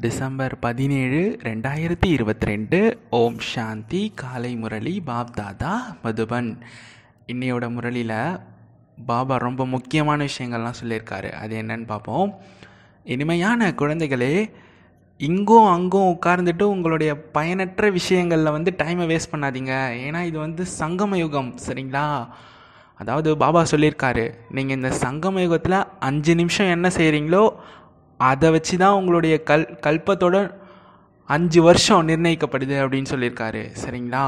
December பதினேழு ரெண்டாயிரத்தி இருபத்தி ரெண்டு ஓம் சாந்தி. காலை முரளி. பாப் தாதா மதுபன். இன்னையோட முரளியில் பாபா ரொம்ப முக்கியமான விஷயங்கள்லாம் சொல்லியிருக்காரு. அது என்னன்னு பார்ப்போம். இனிமையான குழந்தைகளே இங்கும் அங்கும் உட்கார்ந்துட்டு உங்களுடைய பயனற்ற விஷயங்களில் வந்து டைமை வேஸ்ட் பண்ணாதீங்க. ஏன்னா இது வந்து சங்கம யுகம் சரிங்களா? அதாவது பாபா சொல்லியிருக்காரு நீங்கள் இந்த சங்கம யுகத்தில் அஞ்சு நிமிஷம் என்ன செய்கிறீங்களோ அதை வச்சு தான் உங்களுடைய கல் கல்பத்தோட அஞ்சு வருஷம் நிர்ணயிக்கப்படுது அப்படின்னு சொல்லியிருக்காரு. சரிங்களா?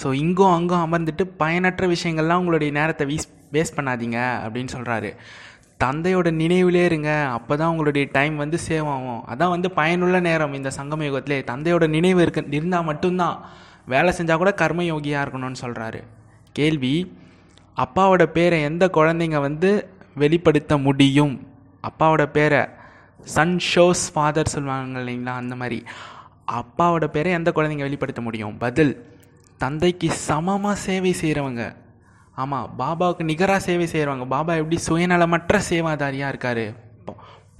ஸோ இங்கும் அங்கும் அமர்ந்துட்டு பயனற்ற விஷயங்கள்லாம் உங்களுடைய நேரத்தை வீஸ் வேஸ்ட் பண்ணாதீங்க அப்படின்னு சொல்கிறாரு தந்தையோட நினைவிலே இருங்க. அப்போ தான் உங்களுடைய டைம் வந்து சேவ் ஆகும். அதான் வந்து பயனுள்ள நேரம் இந்த சங்கம யுகத்திலே. தந்தையோட நினைவு இருக்க இருந்தால் மட்டும்தான். வேலை செஞ்சால் கூட கர்மயோகியாக இருக்கணும்னு சொல்கிறாரு கேள்வி அப்பாவோட பேரை எந்த குழந்தைங்க வந்து வெளிப்படுத்த முடியும்? அப்பாவோட பேரை சன் ஷோஸ் ஃபாதர் சொல்லுவாங்க இல்லைங்களா அந்த மாதிரி. அப்பாவோட பேரை எந்த குழந்தைங்க வெளிப்படுத்த முடியும்? பதில் தந்தைக்கு சமமாக சேவை செய்கிறவங்க ஆமாம் பாபாவுக்கு நிகராக சேவை செய்கிறவங்க பாபா எப்படி சுயநலமற்ற சேவாதாரியாக இருக்கார்?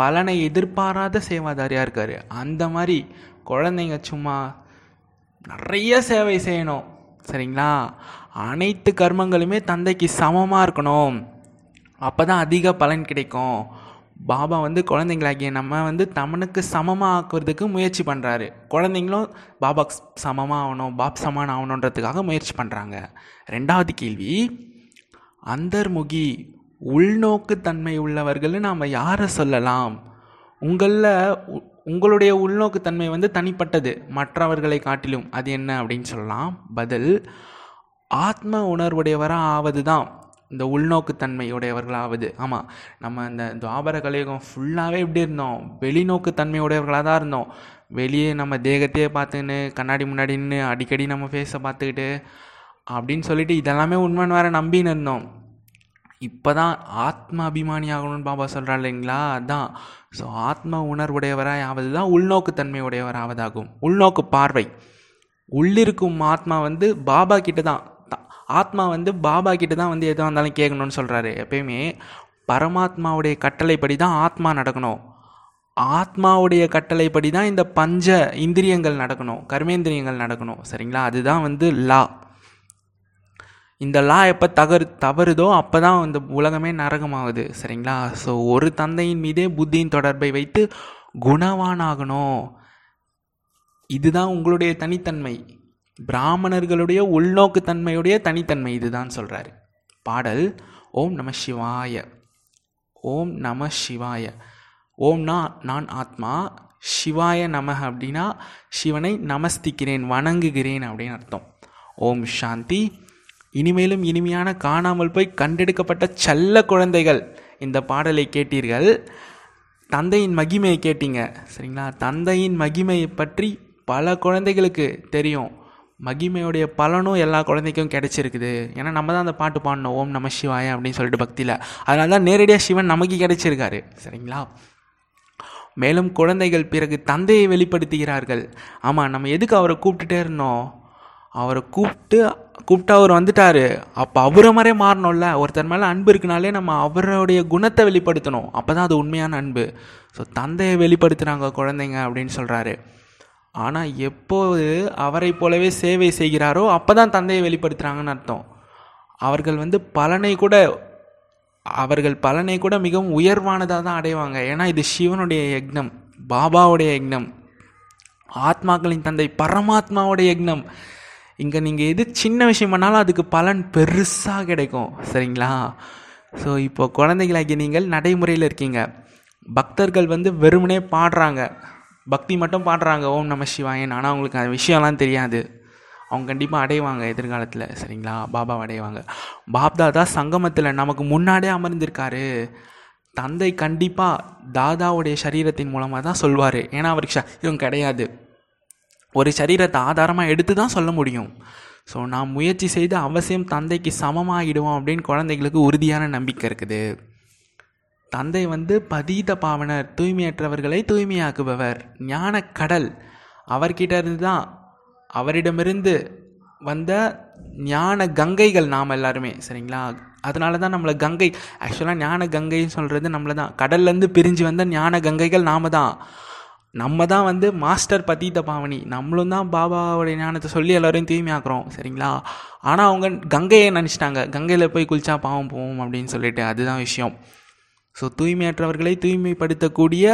பலனை எதிர்பாராத சேவாதாரியாக இருக்கார். அந்த மாதிரி குழந்தைங்க சும்மா நிறைய சேவை செய்யணும். சரிங்களா? அனைத்து கர்மங்களுமே தந்தைக்கு சமமாக இருக்கணும். அப்போ தான் அதிக பலன் கிடைக்கும். பாபா வந்து குழந்தைங்களாகிய நம்ம வந்து தமனுக்கு சமமாக ஆக்குறதுக்கு முயற்சி பண்ணுறாரு குழந்தைங்களும் பாபா சமமாக ஆகணும் பாப் சமான் ஆகணுன்றதுக்காக முயற்சி பண்ணுறாங்க ரெண்டாவது கேள்வி அந்தர்முகி உள்நோக்கு தன்மை உள்ளவர்கள்னு நாம் யாரை சொல்லலாம்? உங்களில் உங்களுடைய உள்நோக்கு தன்மை வந்து தனிப்பட்டது. மற்றவர்களை காட்டிலும் அது என்ன அப்படின்னு சொல்லலாம்? பதில் ஆத்ம உணர்வுடையவராக ஆவது தான் இந்த உள்நோக்குத்தன்மையுடையவர்களாவது. ஆமாம் நம்ம இந்த துவாபர கலியுகம் ஃபுல்லாகவே எப்படி இருந்தோம். வெளிநோக்கு தன்மையுடையவர்களாக தான் இருந்தோம். வெளியே நம்ம தேகத்தையே பார்த்துக்கின்னு கண்ணாடி முன்னாடி நின்று அடிக்கடி நம்ம ஃபேஸை பார்த்துக்கிட்டு அப்படின்னு சொல்லிட்டு இதெல்லாமே உண்மைன்னு வேறு நம்பின்னு இருந்தோம். இப்போ தான் ஆத்ம அபிமானி ஆகணும்னு பாபா சொல்கிறா இல்லைங்களா? அதான். ஸோ ஆத்ம உணர்வுடையவராக ஆவது தான் உள்நோக்குத்தன்மையுடையவராவதாகும். உள்நோக்கு பார்வை. உள்ளிருக்கும் ஆத்மா வந்து பாபா கிட்ட தான் ஆத்மா வந்து பாபா கிட்ட தான் வந்து எதுவாக இருந்தாலும் கேட்கணும்னு சொல்கிறாரு எப்பயுமே பரமாத்மாவுடைய கட்டளைப்படி தான் ஆத்மா நடக்கணும். ஆத்மாவுடைய கட்டளைப்படி தான் இந்த பஞ்ச இந்திரியங்கள் நடக்கணும். கர்மேந்திரியங்கள் நடக்கணும். சரிங்களா? அதுதான் வந்து லா. இந்த லா எப்போ தகரு தவறுதோ அப்போ தான் இந்த உலகமே நரகமாகுது. சரிங்களா? ஸோ ஒரு தந்தையின் மீதே புத்தியின் தொடர்பை வைத்து குணவானாகணும் இதுதான் உங்களுடைய தனித்தன்மை. பிராமணர்களுடைய உள்நோக்கு தன்மையுடைய தனித்தன்மை இதுதான் சொல்கிறாரு பாடல் ஓம் நம சிவாய ஓம் நம சிவாய ஓம்னா நான் ஆத்மா சிவாய நமக அப்படின்னா சிவனை நமஸ்திக்கிறேன் வணங்குகிறேன் அப்படின்னு அர்த்தம். ஓம் சாந்தி இனிமேலும் இனிமையான காணாமல் போய் கண்டெடுக்கப்பட்ட செல்ல குழந்தைகள் இந்த பாடலை கேட்டீர்கள். தந்தையின் மகிமையை கேட்டீங்க சரிங்களா? தந்தையின் மகிமையை பற்றி பல குழந்தைகளுக்கு தெரியும். மகிமையுடைய பலனும் எல்லா குழந்தைக்கும் கிடைச்சிருக்குது. ஏன்னா நம்ம தான் அந்த பாட்டு பாடணும். ஓம் நம சிவாய அப்படின்னு சொல்லிட்டு பக்தியில். அதனால தான் நேரடியாக சிவன் நமக்கு கிடைச்சிருக்காரு. சரிங்களா? மேலும் குழந்தைகள் பிறகு தந்தையை வெளிப்படுத்துகிறார்கள். ஆமாம் நம்ம எதுக்கு அவரை கூப்பிட்டுட்டே இருந்தோம்? அவரை கூப்பிட்டு கூப்பிட்டு அவர் வந்துட்டார். அப்போ அவரை மாதிரியே மாறணும்ல. ஒருத்தர் மேலே அன்பு இருக்குனாலே நம்ம அவருடைய குணத்தை வெளிப்படுத்தணும். அப்போ தான் அது உண்மையான அன்பு. ஸோ தந்தையை வெளிப்படுத்துகிறாங்க குழந்தைங்க அப்படின்னு சொல்கிறாரு ஆனால் எப்போது அவரை போலவே சேவை செய்கிறாரோ அப்போ தான் தந்தையை வெளிப்படுத்துகிறாங்கன்னு அர்த்தம். அவர்கள் வந்து பலனை கூட அவர்கள் பலனை கூட மிகவும் உயர்வானதாக தான் அடைவாங்க. ஏன்னா இது சிவனுடைய யக்னம் பாபாவுடைய யக்னம் ஆத்மாக்களின் தந்தை பரமாத்மாவுடைய யக்னம். இங்கே நீங்கள் எது சின்ன விஷயம் பண்ணாலும் அதுக்கு பலன் பெருசாக கிடைக்கும். சரிங்களா? ஸோ இப்போ குழந்தைகளாகி நீங்கள் நடைமுறையில் இருக்கீங்க. பக்தர்கள் வந்து வெறுமனே பாடுறாங்க. பக்தி மட்டும் பாடுறாங்க ஓம் நம சிவாயன் ஆனால் அவங்களுக்கு அந்த விஷயம்லாம் தெரியாது. அவங்க கண்டிப்பாக அடைவாங்க எதிர்காலத்தில் சரிங்களா? பாபாவை அடைவாங்க. பாப்தாதா சங்கமத்தில் நமக்கு முன்னாடியே அமர்ந்திருக்காரு. தந்தை கண்டிப்பாக தாதாவுடைய சரீரத்தின் மூலமாக தான் சொல்வார். ஏன்னா அவருக்கு சரீரம் கிடையாது. ஒரு சரீரத்தை ஆதாரமாக எடுத்து தான் சொல்ல முடியும். ஸோ நான் முயற்சி செய்து அவசியம் தந்தைக்கு சமமாகிடுவோம் அப்படின்னு குழந்தைகளுக்கு உறுதியான நம்பிக்கை இருக்குது. தந்தை வந்து பதீத பாவனர் தூய்மையற்றவர்களை தூய்மையாக்குபவர் ஞான கடல். அவர்கிட்ட இருந்து தான் அவரிடமிருந்து வந்த ஞான கங்கைகள் நாம் எல்லாருமே சரிங்களா? அதனால தான் நம்மளை கங்கை ஆக்சுவலாக ஞான கங்கைன்னு சொல்கிறது நம்மளை தான் கடல்லேருந்து பிரிஞ்சு வந்த ஞான கங்கைகள் நாம் தான் நம்ம தான் வந்து மாஸ்டர் பதீத பாவனி. நம்மளும் தான் பாபாவோடைய ஞானத்தை சொல்லி எல்லோரையும் தூய்மையாக்குறோம் சரிங்களா? ஆனால் அவங்க கங்கையை நினச்சிட்டாங்க. கங்கையில் போய் குளிச்சா பாவம் போவோம் அப்படின்னு சொல்லிட்டு. அதுதான் விஷயம். ஸோ தூய்மையற்றவர்களை தூய்மைப்படுத்தக்கூடிய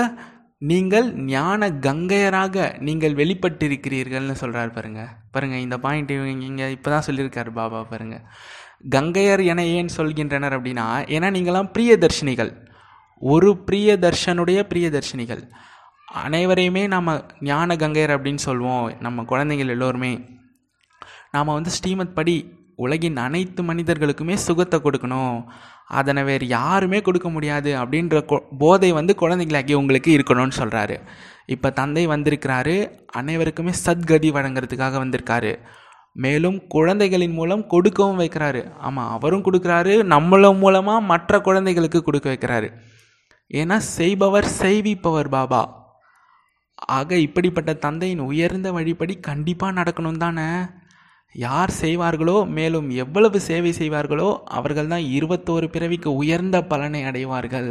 நீங்கள் ஞான கங்கையராக நீங்கள் வெளிப்பட்டிருக்கிறீர்கள்னு சொல்கிறார் பாருங்கள் பாருங்கள் இந்த பாயிண்ட் இங்கே இப்போ தான் சொல்லியிருக்காரு பாபா பாருங்க. கங்கையர் என ஏன் சொல்கின்றனர் அப்படின்னா ஏன்னா நீங்களாம் பிரியதர்ஷினிகள். ஒரு பிரியதர்ஷனுடைய பிரியதர்ஷினிகள். அனைவரையுமே நம்ம ஞான கங்கையர் அப்படின்னு சொல்லுவோம் நம்ம குழந்தைகள் எல்லோருமே. நாம் வந்து ஸ்ரீமத் படி உலகின் அனைத்து மனிதர்களுக்குமே சுகத்தை கொடுக்கணும். அதனை வேறு யாருமே கொடுக்க முடியாது அப்படின்ற கொ போதை வந்து குழந்தைங்களாக்கி உங்களுக்கு இருக்கணும்னு சொல்கிறாரு இப்போ தந்தை வந்திருக்கிறாரு அனைவருக்குமே சத்கதி வழங்குறதுக்காக வந்திருக்காரு. மேலும் குழந்தைகளின் மூலம் கொடுக்கவும் வைக்கிறாரு. ஆமாம் அவரும் கொடுக்குறாரு நம்மளும் மூலமாக மற்ற குழந்தைகளுக்கு கொடுக்க வைக்கிறாரு. ஏன்னா செய்பவர் செய்விப்பவர் பாபா. ஆக இப்படிப்பட்ட தந்தையின் உயர்ந்த வழிப்படி கண்டிப்பாக நடக்கணும் தானே? யார் செய்வார்களோ மேலும் எவ்வளவு சேவை செய்வார்களோ அவர்கள் தான் இருபத்தோரு பிறவிக்கு உயர்ந்த பலனை அடைவார்கள்.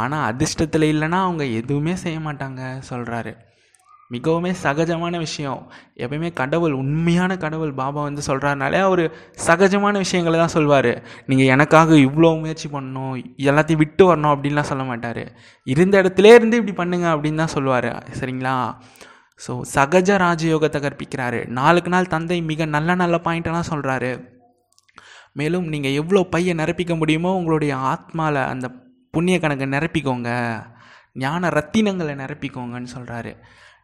ஆனால் அதிர்ஷ்டத்தில் இல்லைன்னா அவங்க எதுவுமே செய்ய மாட்டாங்க சொல்கிறாரு மிகவுமே சகஜமான விஷயம். எப்பயுமே கடவுள் உண்மையான கடவுள் பாபா வந்து சொல்கிறாருனாலே அவர் சகஜமான விஷயங்களை தான் சொல்வார். நீங்கள் எனக்காக இவ்வளோ முயற்சி பண்ணணும் எல்லாத்தையும் விட்டு வரணும் அப்படின்லாம் சொல்ல மாட்டார். இருந்த இடத்துல இருந்து இப்படி பண்ணுங்க அப்படின்னு தான் சொல்லுவார் சரிங்களா? ஸோ சகஜ ராஜயோகத்தை கற்பிக்கிறாரு. நாளுக்கு நாள் தந்தை மிக நல்ல நல்ல பாயிண்டெல்லாம் சொல்கிறாரு மேலும் நீங்கள் எவ்வளோ பையை நிரப்பிக்க முடியுமோ உங்களுடைய ஆத்மாவில் அந்த புண்ணிய கணக்கை நிரப்பிக்கோங்க. ஞான ரத்தினங்களை நிரப்பிக்கோங்கன்னு சொல்கிறாரு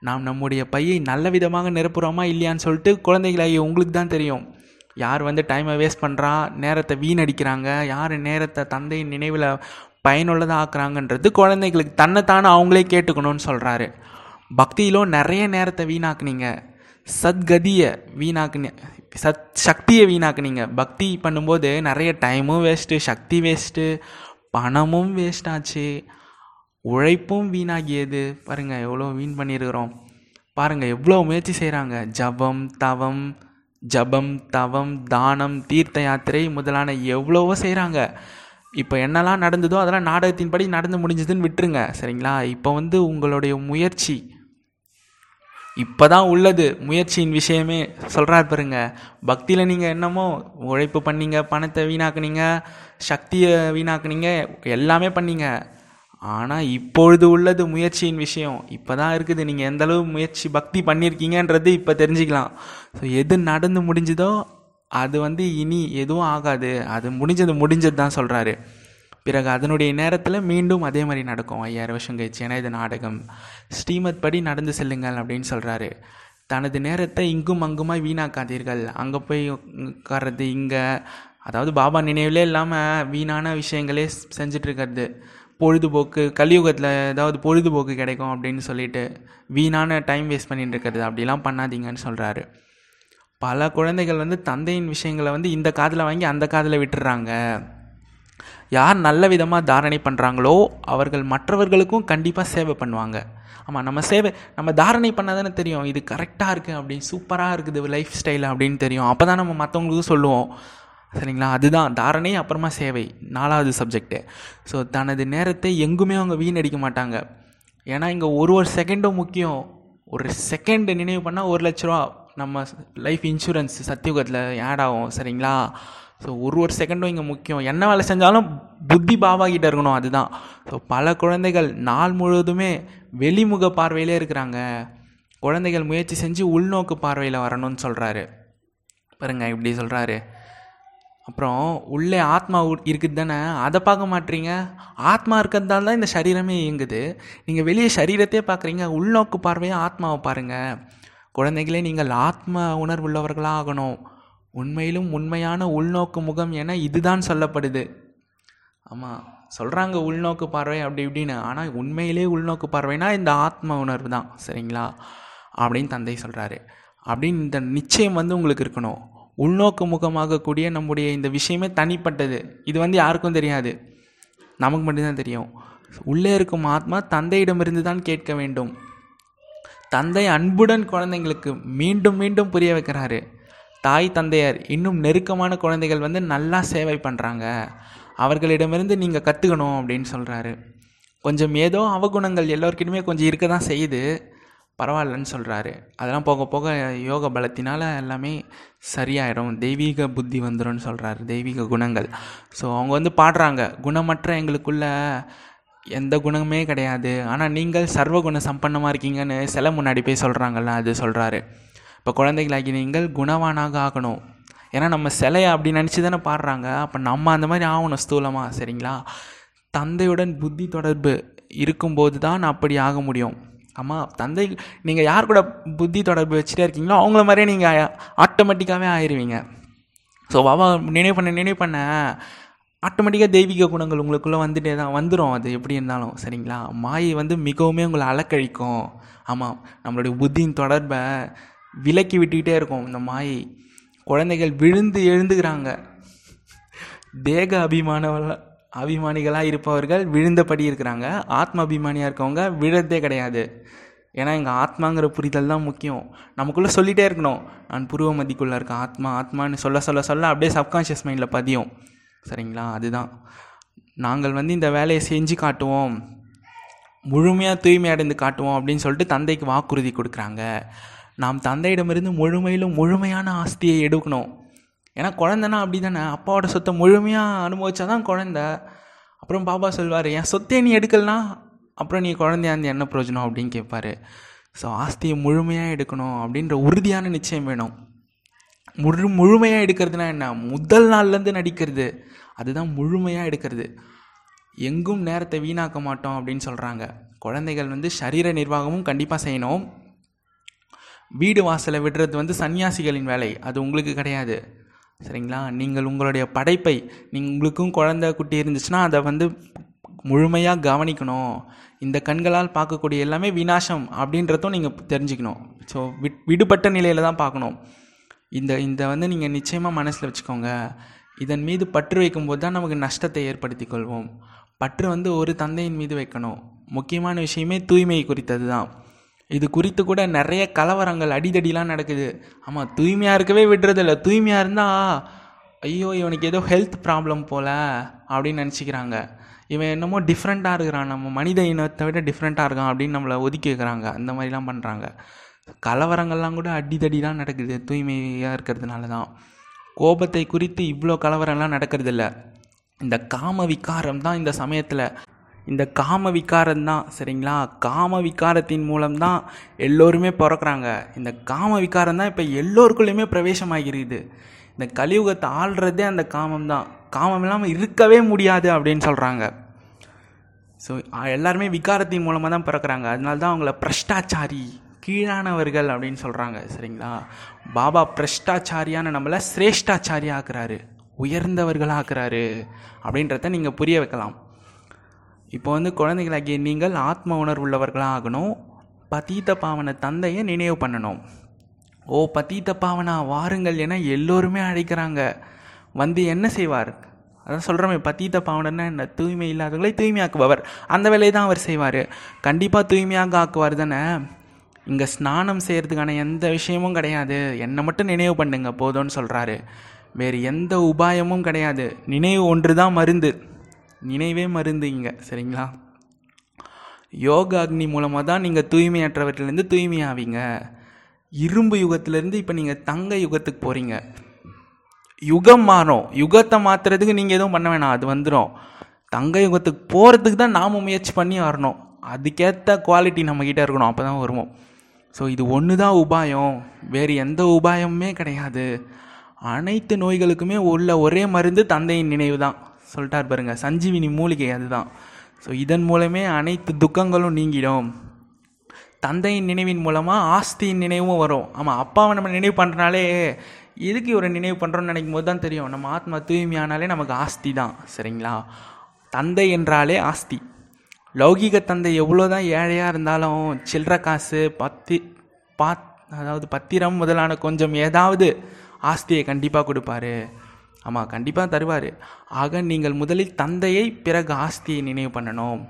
நாம் நம்முடைய பையை நல்ல விதமாக நிரப்புகிறோமா இல்லையான்னு சொல்லிட்டு குழந்தைகளாகிய உங்களுக்கு தான் தெரியும். யார் வந்து டைமை வேஸ்ட் பண்ணுறா நேரத்தை வீணடிக்கிறாங்க யார் நேரத்தை தந்தையின் நினைவில் பயனுள்ளதாக ஆக்குறாங்கன்றது குழந்தைகளுக்கு தன்னைத்தானே அவங்களே கேட்டுக்கணும்னு சொல்கிறாரு பக்தியிலும் நிறைய நேரத்தை வீணாக்குனீங்க. சத்கதியை வீணாக்குனி சத் சக்தியை வீணாக்குனீங்க. பக்தி பண்ணும்போது நிறைய டைமும் வேஸ்ட்டு சக்தி வேஸ்ட்டு பணமும் வேஸ்ட் ஆச்சு. உழைப்பும் வீணாகியது. பாருங்கள் எவ்வளோ வீண் பண்ணியிருக்கிறோம். பாருங்கள் எவ்வளோ முயற்சி செய்கிறாங்க ஜபம் தவம் ஜபம் தவம் தானம் தீர்த்த யாத்திரை முதலான எவ்வளவோ செய்கிறாங்க இப்போ என்னெல்லாம் நடந்ததோ அதெல்லாம் நாடகத்தின்படி நடந்து முடிஞ்சதுன்னு விட்டுருங்க. சரிங்களா? இப்போ வந்து உங்களுடைய முயற்சி இப்போ தான் உள்ளது. முயற்சியின் விஷயமே. சொல்கிறார் பாருங்க. பக்தியில் நீங்கள் என்னமோ உழைப்பு பண்ணீங்க பணத்தை வீணாக்குனீங்க சக்தியை வீணாக்குனீங்க எல்லாமே பண்ணீங்க. ஆனால் இப்பொழுது உள்ளது முயற்சியின் விஷயம். இப்போ தான் இருக்குது நீங்கள் எந்தளவு முயற்சி பக்தி பண்ணியிருக்கீங்கன்றது இப்போ தெரிஞ்சுக்கலாம். ஸோ எது நடந்து முடிஞ்சதோ அது வந்து இனி எதுவும் ஆகாது. அது முடிஞ்சது முடிஞ்சது தான் சொல்கிறாரு பிறகு அதனுடைய நேரத்தில் மீண்டும் அதே மாதிரி நடக்கும். ஐயாயிரம் வருஷம் கழிச்சு. ஏன்னா இது நாடகம். ஸ்ரீமத் படி நடந்து செல்லுங்கள் அப்படின்னு சொல்கிறாரு தனது நேரத்தை இங்கும் அங்குமாய் வீணாக்காதீர்கள். அங்கே போய் உட்கார்றது இங்கே அதாவது பாபா நினைவிலே இல்லாமல் வீணான விஷயங்களே செஞ்சிட்ருக்கிறது பொழுதுபோக்கு கலியுகத்தில் ஏதாவது பொழுதுபோக்கு கிடைக்கும் அப்படின்னு சொல்லிட்டு வீணான டைம் வேஸ்ட் பண்ணிட்டு இருக்கிறது. அப்படிலாம் பண்ணாதீங்கன்னு சொல்கிறாரு பல குழந்தைகள் வந்து தந்தையின் விஷயங்களை வந்து இந்த காதில் வாங்கி அந்த காதில் விட்டுறாங்க. யார் நல்ல விதமாக தாரணை பண்ணுறாங்களோ அவர்கள் மற்றவர்களுக்கும் கண்டிப்பாக சேவை பண்ணுவாங்க. ஆமாம் நம்ம சேவை நம்ம தாரணை பண்ணால் தானே தெரியும். இது கரெக்டாக இருக்குது அப்படி சூப்பராக இருக்குது லைஃப் ஸ்டைல் அப்படின்னு தெரியும். அப்போ தான் நம்ம மற்றவங்களுக்கும் சொல்லுவோம். சரிங்களா? அதுதான் தாரணை அப்புறமா சேவை. நாலாவது சப்ஜெக்டு ஸோ தனது நேரத்தை எங்குமே அவங்க வீணடிக்க மாட்டாங்க. ஏன்னா இங்கே ஒரு ஒரு செகண்டும் முக்கியம். ஒரு செகண்டு நினைவு பண்ணால் ஒரு லட்ச ரூபா நம்ம லைஃப் இன்சூரன்ஸ் சத்தியுகத்தில் ஆட் ஆகும். சரிங்களா? ஸோ ஒரு ஒரு செகண்டும் இங்கே முக்கியம். என்ன வேலை செஞ்சாலும் புத்தி பாபா கிட்ட இருக்கணும் அதுதான். ஸோ பல குழந்தைகள் நாள் முழுவதுமே வெளிமுக பார்வையிலே இருக்கிறாங்க. குழந்தைகள் முயற்சி செஞ்சு உள்நோக்கு பார்வையில் வரணும்னு சொல்கிறாரு பாருங்க இப்படி சொல்கிறாரு அப்புறம் உள்ளே ஆத்மா இருக்குது தானே? அதை பார்க்க மாட்டீங்க? ஆத்மா இருக்கிறதால தான் இந்த சரீரமே இயங்குது. நீங்கள் வெளியே சரீரத்தையே பார்க்குறீங்க உள்நோக்கு பார்வையாக ஆத்மாவை பாருங்கள் குழந்தைகளே நீங்கள் ஆத்ம உணர்வுள்ளவர்களாக ஆகணும். உண்மையிலும் உண்மையான உள்நோக்கு முகம் என இதுதான் சொல்லப்படுது. ஆமாம் சொல்கிறாங்க உள்நோக்கு பார்வை அப்படி இப்படின்னு. ஆனால் உண்மையிலே உள்நோக்கு பார்வைனா இந்த ஆத்ம உணர்வு தான் சரிங்களா? அப்படின்னு தந்தை சொல்கிறாரு அப்படின்னு இந்த நிச்சயம் வந்து உங்களுக்கு இருக்கணும். உள்நோக்கு முகமாகக்கூடிய நம்முடைய இந்த விஷயமே தனிப்பட்டது. இது வந்து யாருக்கும் தெரியாது. நமக்கு மட்டும்தான் தெரியும். உள்ளே இருக்கும் ஆத்மா தந்தையிடமிருந்து தான் கேட்க வேண்டும். தந்தை அன்புடன் குழந்தைங்களுக்கு மீண்டும் மீண்டும் புரிய வைக்கிறாரு. தாய் தந்தையர் இன்னும் நெருக்கமான குழந்தைகள் வந்து நல்லா சேவை பண்ணுறாங்க அவர்களிடமிருந்து நீங்கள் கற்றுக்கணும் அப்படின்னு சொல்கிறாரு கொஞ்சம் ஏதோ அவகுணங்கள் எல்லோருக்கிட்டுமே கொஞ்சம் இருக்க தான் செய்யுது. பரவாயில்லன்னு சொல்கிறாரு அதெல்லாம் போக போக யோக பலத்தினால் எல்லாமே சரியாயிடும் தெய்வீக புத்தி வந்துடும்னு சொல்கிறாரு தெய்வீக குணங்கள். ஸோ அவங்க வந்து பாடுறாங்க. குணமற்ற எங்களுக்குள்ள எந்த குணமே கிடையாது. ஆனால் நீங்கள் சர்வ குண சம்பன்னமாக இருக்கீங்கன்னு சில முன்னாடி போய் சொல்கிறாங்கல்ல அது சொல்கிறாரு இப்போ குழந்தைகளாகி நீங்கள் குணவானாக ஆகணும். ஏன்னா நம்ம சிலையை அப்படி நினச்சி தானே பாடுறாங்க. அப்போ நம்ம அந்த மாதிரி ஆகணும் ஸ்தூலமாக சரிங்களா? தந்தையுடன் புத்தி தொடர்பு இருக்கும்போது தான் அப்படி ஆக முடியும். ஆமாம் தந்தை நீங்கள் யார் கூட புத்தி தொடர்பு வச்சுட்டே இருக்கீங்களோ அவங்கள மாதிரியே நீங்கள் ஆட்டோமேட்டிக்காகவே ஆயிடுவீங்க ஸோ வாவா நினைவு பண்ண நினைவு பண்ண. ஆட்டோமேட்டிக்காக தெய்வீக குணங்கள் உங்களுக்குள்ளே வந்துட்டே தான் வந்துடும் அது எப்படி இருந்தாலும் சரிங்களா? மாயை வந்து மிகவுமே உங்களை அலக்கழிக்கும். ஆமாம் நம்மளுடைய புத்தியின் தொடர்பை விலக்கி விட்டுக்கிட்டே இருக்கும். இந்த மாயை குழந்தைகள் விழுந்து எழுந்துக்கிறாங்க. தேக அபிமான அபிமானிகளாக இருப்பவர்கள் விழுந்தபடி இருக்கிறாங்க. ஆத்ம அபிமானியாக இருக்கவங்க விழறதே கிடையாது. ஏன்னா எங்கள் ஆத்மாங்கிற புரிதல் தான் முக்கியம். நமக்குள்ளே சொல்லிகிட்டே இருக்கணும். நான் புருவ மதிக்குள்ளே இருக்கேன் ஆத்மா ஆத்மான்னு சொல்ல சொல்ல சொல்ல அப்படியே சப்கான்ஷியஸ் மைண்டில் பதியும். சரிங்களா? அதுதான். நாங்கள் வந்து இந்த வேலையை செஞ்சு காட்டுவோம். முழுமையாக தூய்மை அடைந்து காட்டுவோம் அப்படின்னு சொல்லிட்டு தந்தைக்கு வாக்குறுதி கொடுக்குறாங்க. நாம் தந்தையிடமிருந்து முழுமையிலும் முழுமையான ஆஸ்தியை எடுக்கணும். ஏன்னா குழந்தைனா அப்படி தானே அப்பாவோட சொத்தை முழுமையாக அனுபவிச்சா தான் குழந்த. அப்புறம் பாபா சொல்வார் என் சொத்தை நீ எடுக்கலனா அப்புறம் நீ குழந்தையா இருந்து என்ன பிரயோஜனம்? அப்படின்னு கேட்பாரு. ஸோ ஆஸ்தியை முழுமையாக எடுக்கணும் அப்படின்ற உறுதியான நிச்சயம் வேணும். முழு முழுமையாக எடுக்கிறதுனா என்ன? முதல் நாள்லேருந்து நடிக்கிறது. அதுதான் முழுமையாக எடுக்கிறது. எங்கும் நேரத்தை வீணாக்க மாட்டோம் அப்படின்னு சொல்கிறாங்க குழந்தைகள் வந்து சரீர நிர்வாகமும் கண்டிப்பாக செய்யணும். வீடு வாசலை விடுறது வந்து சன்னியாசிகளின் வேலை. அது உங்களுக்கு கிடையாது. சரிங்களா? நீங்கள் உங்களுடைய படைப்பை நீங்கள் உங்களுக்கும் குழந்தை குட்டி இருந்துச்சுன்னா அதை வந்து முழுமையாக கவனிக்கணும். இந்த கண்களால் பார்க்கக்கூடிய எல்லாமே வினாசம் அப்படின்றதும் நீங்கள் தெரிஞ்சுக்கணும். ஸோ விட் விடுபட்ட நிலையில் தான் பார்க்கணும். இந்த இந்த வந்து நீங்கள் நிச்சயமாக மனசில் வச்சுக்கோங்க. இதன் மீது பற்று வைக்கும்போது தான் நமக்கு நஷ்டத்தை ஏற்படுத்தி கொள்வோம். பற்று வந்து ஒரு தந்தையின் மீது வைக்கணும். முக்கியமான விஷயமே தூய்மை குறித்தது தான். இது குறித்து கூட நிறைய கலவரங்கள் அடிதடிலாம் நடக்குது. ஆமாம் தூய்மையாக இருக்கவே விடுறதில்ல. தூய்மையாக இருந்தால் ஐயோ இவனுக்கு ஏதோ ஹெல்த் ப்ராப்ளம் போல் அப்படின்னு நினச்சிக்கிறாங்க. இவன் என்னமோ டிஃப்ரெண்ட்டாக இருக்கிறான். நம்ம மனித இனத்தை விட டிஃப்ரெண்ட்டாக இருக்கான் அப்படின்னு நம்மளை ஒதுக்கி வைக்கிறாங்க. அந்த மாதிரிலாம் பண்ணுறாங்க கலவரங்கள்லாம் கூட அடிதடிலாம் நடக்குது. தூய்மையாக இருக்கிறதுனால தான் கோபத்தை குறித்து இவ்வளோ கலவரம்லாம் நடக்கிறதில்ல. இந்த காம விகாரம் தான் இந்த சமயத்தில் இந்த காம விகாரம் தான் சரிங்களா? காம விகாரத்தின் மூலம்தான் எல்லோருமே பிறக்கிறாங்க. இந்த காம விகாரம் தான் இப்போ எல்லோருக்குள்ளேயுமே பிரவேசமாகிறது இந்த கலியுகத்தை ஆள்றதே அந்த காமம் தான் காமம் இல்லாமல் இருக்கவே முடியாது அப்படின்னு சொல்கிறாங்க ஸோ எல்லாருமே விகாரத்தின் மூலமாக தான் பிறக்கிறாங்க. அதனால தான் அவங்கள பிரஷ்டாச்சாரி கீழானவர்கள் அப்படின்னு சொல்கிறாங்க சரிங்களா? பாபா பிரஷ்டாச்சாரியான நம்மளை சிரேஷ்டாச்சாரியாக்குறாரு ஆக்குறாரு அப்படின்றத நீங்கள் புரிய வைக்கலாம். இப்போ வந்து குழந்தைகளாகிய நீங்கள் ஆத்ம உணர்வுள்ளவர்களாக ஆகணும் பதீத்த பாவன தந்தையை நினைவு பண்ணணும். ஓ பதீத்த பாவனா வாருங்கள் என எல்லோருமே அழைக்கிறாங்க. வந்து என்ன செய்வார்? அதான் சொல்கிறோமே பத்தீத்த பாவனர்னா என்ன? தூய்மை இல்லாதவர்களை தூய்மையாக்குபவர். அந்த வேலையை தான் அவர் செய்வார். கண்டிப்பாக தூய்மையாக ஆக்குவார் தானே? இங்கே ஸ்நானம் செய்கிறதுக்கான எந்த விஷயமும் கிடையாது. என்னை மட்டும் நினைவு பண்ணுங்க போதும்னு சொல்கிறாரு வேறு எந்த உபாயமும் கிடையாது. நினைவு ஒன்று தான் மருந்து. நினைவே மருந்து இங்கே சரிங்களா? யோக அக்னி மூலமாக தான் நீங்கள் தூய்மையற்றவற்றிலேருந்து தூய்மையாவீங்க. இரும்பு யுகத்திலேருந்து இப்போ நீங்கள் தங்க யுகத்துக்கு போகிறீங்க யுகம் மாறும். யுகத்தை மாற்றுறதுக்கு நீங்கள் எதுவும் பண்ண வேணாம் அது வந்துடும் தங்க யுகத்துக்கு போகிறதுக்கு தான் நாம் முயற்சி பண்ணி வரணும் அதுக்கேற்ற குவாலிட்டி நம்மக்கிட்ட இருக்கணும் அப்போ தான் வருவோம். ஸோ இது ஒன்று தான் உபாயம். வேறு எந்த உபாயமுமே கிடையாது. அனைத்து நோய்களுக்குமே உள்ள ஒரே மருந்து தந்தையின் நினைவு தான் சொல்லிட்டார் பாருங்க. சஞ்சீவினி மூலிகை அதுதான். ஸோ இதன் மூலமே அனைத்து துக்கங்களும் நீங்கிடும். தந்தையின் நினைவின் மூலமாக ஆஸ்தியின் நினைவும் வரும். ஆமாம் அப்பாவை நம்ம நினைவு பண்ணுறனாலே எதுக்கு ஒரு நினைவு பண்ணுறோன்னு நினைக்கும் போது தான் தெரியும். நம்ம ஆத்மா தூய்மையானாலே நமக்கு ஆஸ்தி தான். சரிங்களா? தந்தை என்றாலே ஆஸ்தி. லௌகீக தந்தை எவ்வளோ தான் ஏழையாக இருந்தாலும் சில்லற காசு பத்தி பாத் அதாவது பத்திரம் முதலான கொஞ்சம் ஏதாவது ஆஸ்தியை கண்டிப்பாக கொடுப்பாரு. ஆமாம் கண்டிப்பாக தருவார். ஆக நீங்கள் முதலில் தந்தையை பிறகு ஆஸ்தியை நினைவு பண்ணணும்.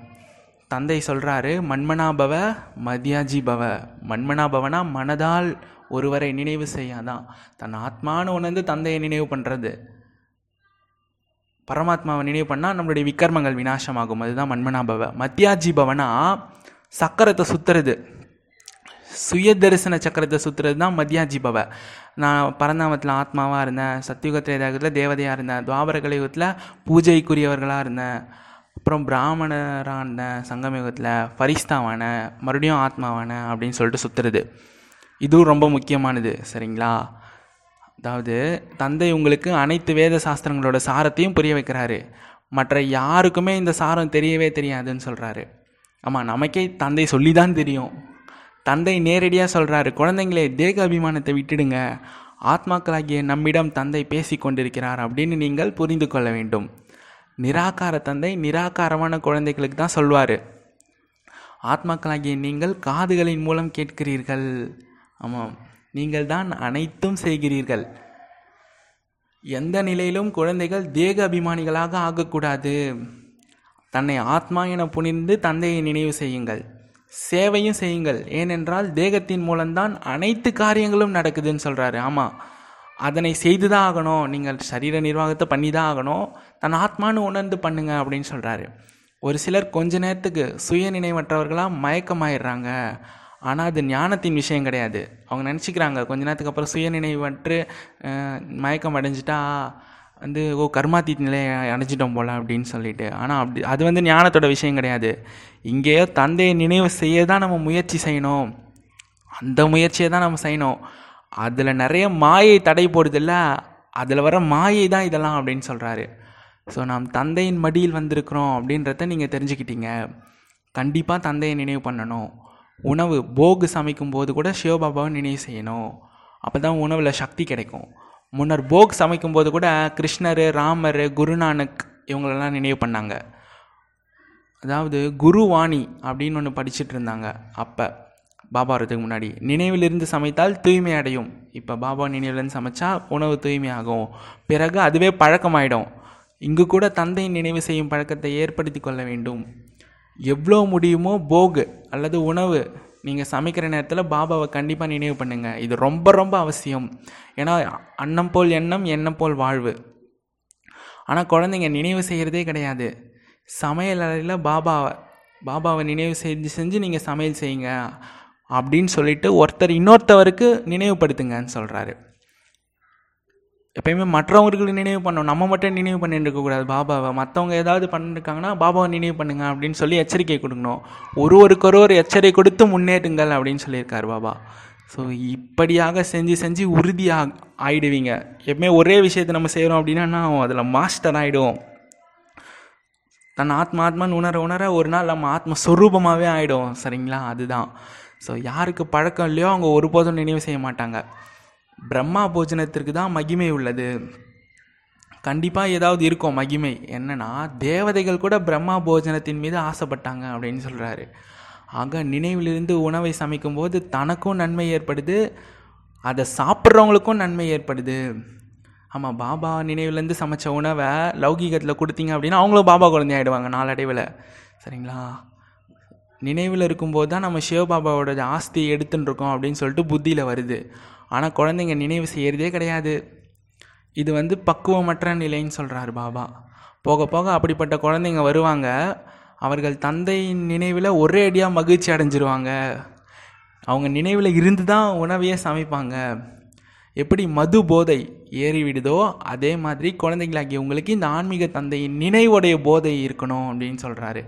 தந்தை சொல்கிறாரு மண்மனாபவ மதியாஜி பவ மண்மனாபவனா மனதால் ஒருவரை நினைவு செய்யாதான். தன் ஆத்மானு உணர்ந்து தந்தையை நினைவு பண்ணுறது பரமாத்மாவை நினைவு பண்ணால் நம்மளுடைய விக்கர்மங்கள் விநாசமாகும். அதுதான் மன்மனாபவ. மத்தியாஜி பவனா சக்கரத்தை சுற்றுறது சுய தரிசன சக்கரத்தை சுற்றுறது தான் மத்தியாஜி பவ. நான் பரந்தாமத்தில் ஆத்மாவாக இருந்தேன் சத்தியுகத்திரேதாகத்தில் தேவதையாக இருந்தேன் துவாபர கலியுகத்தில் பூஜைக்குரியவர்களாக இருந்தேன் அப்புறம் பிராமணராக இருந்தேன் சங்கமயுகத்தில் ஃபரிஸ்தாவான மறுபடியும் ஆத்மாவான அப்படின்னு சொல்லிட்டு சுற்றுறது இதுவும் ரொம்ப முக்கியமானது சரிங்களா? அதாவது தந்தை உங்களுக்கு அனைத்து வேத சாஸ்திரங்களோட சாரத்தையும் புரிய வைக்கிறாரு. மற்ற யாருக்குமே இந்த சாரம் தெரியவே தெரியாதுன்னு சொல்கிறாரு ஆமாம் நமக்கே தந்தை சொல்லி தான் தெரியும். தந்தை நேரடியாக சொல்கிறாரு குழந்தைங்களே தேக அபிமானத்தை விட்டுடுங்க. ஆத்மாக்களாகிய நம்மிடம் தந்தை பேசி கொண்டிருக்கிறார் அப்படின்னு நீங்கள் புரிந்து கொள்ள வேண்டும். நிராகார தந்தை நிராகாரமான குழந்தைகளுக்கு தான் சொல்வார். ஆத்மாக்களாகிய நீங்கள் காதுகளின் மூலம் கேட்கிறீர்கள். ஆமாம் நீங்கள் தான் அனைத்தும் செய்கிறீர்கள். எந்த நிலையிலும் குழந்தைகள் தேக அபிமானிகளாக ஆகக்கூடாது. தன்னை ஆத்மா என புனிந்து தந்தையை நினைவு செய்யுங்கள். சேவையும் செய்யுங்கள். ஏனென்றால் தேகத்தின் மூலம்தான் அனைத்து காரியங்களும் நடக்குதுன்னு சொல்கிறாரு ஆமாம் அதனை செய்து தான் ஆகணும். நீங்கள் சரீர நிர்வாகத்தை பண்ணி தான் ஆகணும். தன் ஆத்மானு உணர்ந்து பண்ணுங்க அப்படின்னு சொல்கிறாரு ஒரு சிலர் கொஞ்ச நேரத்துக்கு சுய நினைவற்றவர்களாக மயக்கமாயிடுறாங்க. ஆனால் அது ஞானத்தின் விஷயம் கிடையாது. அவங்க நினச்சிக்கிறாங்க கொஞ்ச நேரத்துக்கு அப்புறம் சுய நினைவற்று மயக்கம் அடைஞ்சிட்டா வந்து ஓ கர்மாத்தீத் நிலையை அடைஞ்சிட்டோம் போல அப்படின்னு சொல்லிட்டு. ஆனால் அப்படி அது வந்து ஞானத்தோட விஷயம் கிடையாது. இங்கேயோ தந்தையை நினைவு செய்ய தான் நம்ம முயற்சி செய்யணும். அந்த முயற்சியை தான் நம்ம செய்யணும். அதில் நிறைய மாயை தடை போடுதில்ல அதில் வர மாயை தான் இதெல்லாம் அப்படின்னு சொல்கிறாரு ஸோ நாம் தந்தையின் மடியில் வந்திருக்கிறோம் அப்படின்றத நீங்கள் தெரிஞ்சுக்கிட்டீங்க. கண்டிப்பாக தந்தையை நினைவு பண்ணணும். உணவு போகு சமைக்கும் போது கூட சிவபாபாவை நினைவு செய்யணும். அப்போ தான் உணவில் சக்தி கிடைக்கும். முன்னர் போக் சமைக்கும் போது கூட கிருஷ்ணர் ராமர் குருநானக் இவங்களெல்லாம் நினைவு பண்ணாங்க. அதாவது குருவாணி அப்படின்னு ஒன்று படிச்சுட்டு இருந்தாங்க அப்போ. பாபா வரதுக்கு முன்னாடி. நினைவிலிருந்து சமைத்தால் தூய்மை அடையும். இப்போ பாபா நினைவிலிருந்து சமைச்சா உணவு தூய்மையாகும். பிறகு அதுவே பழக்கமாயிடும். இங்கு கூட தந்தை நினைவு செய்யும் பழக்கத்தை ஏற்படுத்தி கொள்ள வேண்டும். எவ்வளோ முடியுமோ போகு அல்லது உணவு நீங்கள் சமைக்கிற நேரத்தில் பாபாவை கண்டிப்பாக நினைவு பண்ணுங்கள் இது ரொம்ப ரொம்ப அவசியம். ஏன்னா அன்னம் போல் எண்ணம் எண்ணம் போல் வாழ்வு. ஆனால் குழந்தைங்க நினைவு செய்கிறதே கிடையாது. சமையல் அறையில் பாபாவை பாபாவை நினைவு செஞ்சு செஞ்சு நீங்கள் சமையல் செய்யுங்க. அப்படின்னு சொல்லிட்டு ஒருத்தர் இன்னொருத்தவருக்கு நினைவுபடுத்துங்கன்னு சொல்கிறாரு எப்பயுமே மற்றவங்களுக்கு நினைவு பண்ணணும். நம்ம மட்டும் நினைவு பண்ணிட்டு இருக்கக்கூடாது. பாபாவை. மற்றவங்க ஏதாவது பண்ணிருக்காங்கன்னா பாபாவை நினைவு பண்ணுங்க அப்படின்னு சொல்லி எச்சரிக்கை கொடுக்கணும். ஒரு ஒருக்கொரு ஒரு எச்சரிக்கை கொடுத்து முன்னேறுங்கள் அப்படின்னு சொல்லியிருக்காரு பாபா. ஸோ இப்படியாக செஞ்சு செஞ்சு உறுதியாக ஆயிடுவீங்க. எப்பவுமே ஒரே விஷயத்தை நம்ம செய்கிறோம் அப்படின்னா அதில் மாஸ்டர் ஆகிடுவோம் தன் ஆத்மா ஆத்மான்னு உணர உணர ஒரு நாள் நம்ம ஆத்ம ஸ்வரூபமாகவே ஆகிடும் சரிங்களா? அதுதான். ஸோ யாருக்கு பழக்கம் இல்லையோ அவங்க ஒருபோதும் நினைவு செய்ய மாட்டாங்க. பிரம்மா போஜனத்திற்கு தான் மகிமை உள்ளது. கண்டிப்பாக ஏதாவது இருக்கும் மகிமை. என்னென்னா தேவதைகள் கூட பிரம்மா போஜனத்தின் மீது ஆசைப்பட்டாங்க அப்படின்னு சொல்கிறாரு ஆக நினைவிலிருந்து உணவை சமைக்கும்போது தனக்கும் நன்மை ஏற்படுது அதை சாப்பிட்றவங்களுக்கும் நன்மை ஏற்படுது. ஆமாம் பாபா நினைவுலேருந்து சமைச்ச உணவை லௌகீகத்தில் கொடுத்தீங்க அப்படின்னா அவங்களும் பாபா குழந்தை ஆகிடுவாங்க நாளடைவில். சரிங்களா? நினைவில் இருக்கும்போது தான் நம்ம சிவபாபாவோட ஆஸ்தியை எடுத்துன்னு இருக்கோம் அப்படின்னு சொல்லிட்டு புத்தியில் வருது. ஆனால் குழந்தைங்க நினைவு செய்கிறதே கிடையாது. இது வந்து பக்குவமற்ற நிலைன்னு சொல்கிறாரு பாபா. போக போக அப்படிப்பட்ட குழந்தைங்க வருவாங்க. அவர்கள் தந்தையின் நினைவில் ஒரே அடியாக மகிழ்ச்சி அடைஞ்சிருவாங்க. அவங்க நினைவில் இருந்து தான் உணவையே சமைப்பாங்க. எப்படி மது போதை ஏறிவிடுதோ அதே மாதிரி குழந்தைங்களாகிய உங்களுக்கு இந்த ஆன்மீக தந்தையின் நினைவுடைய போதை இருக்கணும் அப்படின்னு சொல்கிறாரு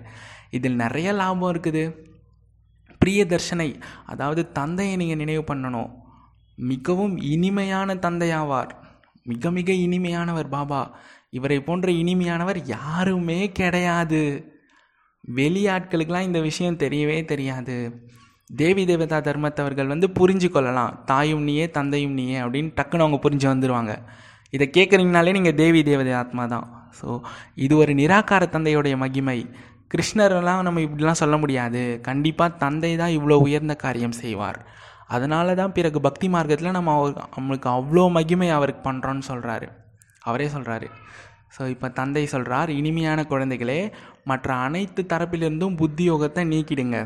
இதில் நிறைய லாபம் இருக்குது. பிரிய தர்ஷனை அதாவது தந்தையை நீங்கள் நினைவு பண்ணணும். மிகவும் இனிமையான தந்தையாவார். மிக மிக இனிமையானவர் பாபா. இவரை போன்ற இனிமையானவர் யாருமே கிடையாது. வெளியாட்களுக்கெல்லாம் இந்த விஷயம் தெரியவே தெரியாது. தேவி தேவதா தர்மத்தவர்கள் வந்து புரிஞ்சு கொள்ளலாம். தாயும் நீயே தந்தையும் நீயே அப்படின்னு டக்குன்னு அவங்க புரிஞ்சு வந்துடுவாங்க இதை கேட்குறீங்கனாலே நீங்கள் தேவி தேவதை ஆத்மா தான். ஸோ இது ஒரு நிராகார தந்தையுடைய மகிமை. கிருஷ்ணரெல்லாம் நம்ம இப்படிலாம் சொல்ல முடியாது. கண்டிப்பாக தந்தை தான் இவ்வளோ உயர்ந்த காரியம் செய்வார். அதனால தான் பிறகு பக்தி மார்க்கத்தில் நம்ம அவர் நம்மளுக்கு அவ்வளோ மகிமை அவருக்கு பண்ணுறோன்னு சொல்கிறாரு அவரே சொல்கிறாரு ஸோ இப்போ தந்தை சொல்கிறார் இனிமையான குழந்தைகளே மற்ற அனைத்து தரப்பிலிருந்தும் புத்தி யோகத்தை நீக்கிடுங்க.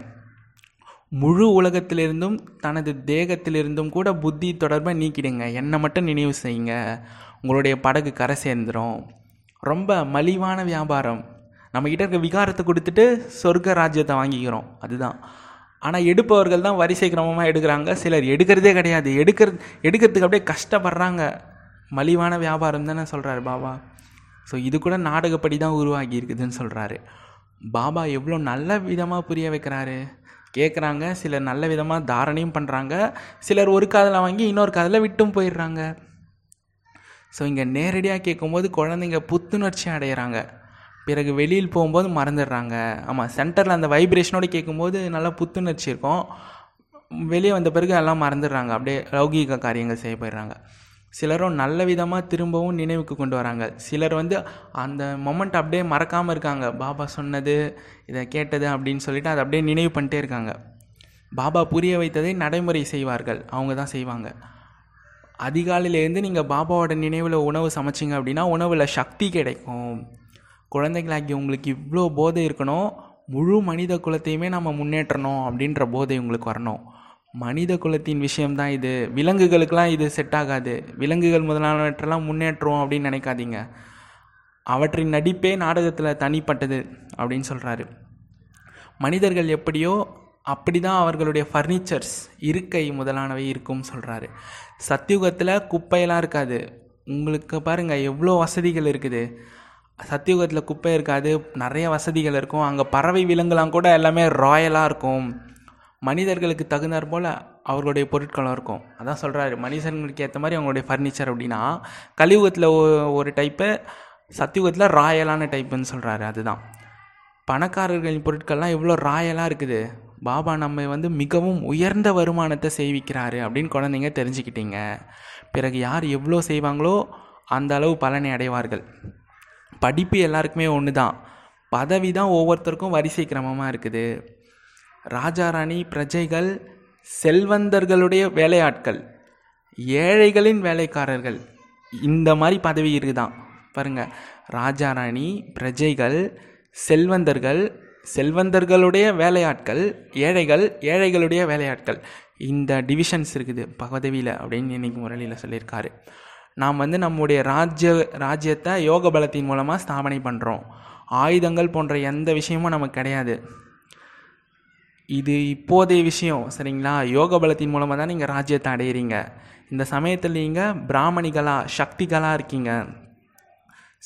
முழு உலகத்திலிருந்தும் தனது தேகத்திலிருந்தும் கூட புத்தி தொடர்பை நீக்கிடுங்க. என்னை மட்டும் நினைவு செய்யுங்க. உங்களுடைய படகு கரை சேர்ந்துடும் ரொம்ப மலிவான வியாபாரம். நம்மக்கிட்ட இருக்க விகாரத்தை கொடுத்துட்டு சொர்க்க ராஜ்யத்தை வாங்கிக்கிறோம். அதுதான். ஆனால் எடுப்பவர்கள் தான் வரிசை கிரமமாக எடுக்கிறாங்க. சிலர் எடுக்கிறதே கிடையாது. எடுக்கிற எடுக்கிறதுக்கு அப்படியே கஷ்டப்படுறாங்க. மலிவான வியாபாரம் தானே சொல்கிறாரு பாபா. ஸோ இது கூட நாடகப்படி தான் உருவாகி இருக்குதுன்னு சொல்கிறாரு பாபா எவ்வளோ நல்ல விதமாக புரிய வைக்கிறாரு. கேட்குறாங்க சிலர் நல்ல விதமாக தாரணையும் பண்ணுறாங்க சிலர் ஒரு காதில் வாங்கி இன்னொரு காதில் விட்டும் போயிடுறாங்க. ஸோ இங்கே நேரடியாக கேட்கும்போது குழந்தைங்க புத்துணர்ச்சி அடைகிறாங்க பிறகு வெளியில் போகும்போது மறந்துடுறாங்க. ஆமாம் சென்டரில் அந்த வைப்ரேஷனோடு கேட்கும்போது நல்லா புத்துணர்ச்சி இருக்கும். வெளியே வந்த பிறகு எல்லாம் மறந்துடுறாங்க. அப்படியே லௌகீக காரியங்கள் செய்ய போயிடுறாங்க. சிலரும் நல்ல விதமாக திரும்பவும் நினைவுக்கு கொண்டு வராங்க. சிலர் வந்து அந்த மொமெண்ட் அப்படியே மறக்காமல் இருக்காங்க. பாபா சொன்னது இதை கேட்டது அப்படின்னு சொல்லிட்டு அதை அப்படியே நினைவு பண்ணிட்டே இருக்காங்க. பாபா புரிய வைத்ததை நடைமுறை செய்வார்கள். அவங்க தான் செய்வாங்க. அதிகாலையிலேருந்து நீங்கள் பாபாவோட நினைவில் உணவு சமைச்சிங்க அப்படின்னா உணவில் சக்தி கிடைக்கும். குழந்தைகளாகி உங்களுக்கு இவ்வளோ போதை இருக்கணும் முழு மனித குலத்தையுமே நம்ம முன்னேற்றணும் அப்படின்ற போதை உங்களுக்கு வரணும். மனித குலத்தின் விஷயம்தான் இது. விலங்குகளுக்கெல்லாம் இது செட் ஆகாது. விலங்குகள் முதலானவற்றெல்லாம் முன்னேற்றோம் அப்படின்னு நினைக்காதீங்க. அவற்றின் நடிப்பே நாடகத்தில் தனிப்பட்டது அப்படின்னு சொல்கிறாரு மனிதர்கள் எப்படியோ அப்படி தான் அவர்களுடைய ஃபர்னிச்சர்ஸ் இருக்கை முதலானவை இருக்கும்னு சொல்கிறாரு சத்தியுகத்தில் குப்பையெல்லாம் இருக்காது. உங்களுக்கு பாருங்கள் எவ்வளோ வசதிகள் இருக்குது. சத்தியுகத்தில் குப்பை இருக்காது நிறைய வசதிகள் இருக்கும். அங்கே பறவை விலங்குலாம் கூட எல்லாமே ராயலாக இருக்கும். மனிதர்களுக்கு தகுந்தாற் போல் அவர்களுடைய பொருட்களும் இருக்கும். அதான் சொல்கிறாரு மனிதர்களுக்கு ஏற்ற மாதிரி அவங்களுடைய ஃபர்னிச்சர் அப்படின்னா கலியுகத்தில் ஒரு டைப்பு சத்தியுகத்தில் ராயலான டைப்புன்னு சொல்கிறாரு அதுதான். பணக்காரர்களின் பொருட்கள்லாம் எவ்வளோ ராயலாக இருக்குது. பாபா நம்ம வந்து மிகவும் உயர்ந்த வருமானத்தை செய்விக்கிறாரு அப்படின்னு குழந்தைங்க தெரிஞ்சுக்கிட்டீங்க. பிறகு யார் எவ்வளோ செய்வாங்களோ அந்த அளவு பலனை அடைவார்கள். படிப்பு எல்லாருக்குமே ஒன்று தான் பதவி தான் ஒவ்வொருத்தருக்கும் வரிசை கிரமமாக இருக்குது. ராஜா ராணி பிரஜைகள் செல்வந்தர்களுடைய வேலையாட்கள் ஏழைகளின் வேலைக்காரர்கள் இந்த மாதிரி பதவி இருக்குதான். பாருங்கள் ராஜா ராணி பிரஜைகள் செல்வந்தர்கள் செல்வந்தர்களுடைய வேலையாட்கள் ஏழைகள் ஏழைகளுடைய வேலையாட்கள் இந்த டிவிஷன்ஸ் இருக்குது பதவியில் அப்படின்னு இன்னைக்கு முரளியில் சொல்லியிருக்காரு. நாம் வந்து நம்முடைய ராஜ்ய ராஜ்யத்தை யோக பலத்தின் மூலமாக ஸ்தாபனை பண்ணுறோம் ஆயுதங்கள் போன்ற எந்த விஷயமும் நமக்கு கிடையாது. இது இப்போதைய விஷயம் சரிங்களா? யோக பலத்தின் மூலமாக தான் நீங்கள் ராஜ்யத்தை அடையிறீங்க. இந்த சமயத்தில் நீங்கள் பிராமணிகளாக சக்திகளாக இருக்கீங்க.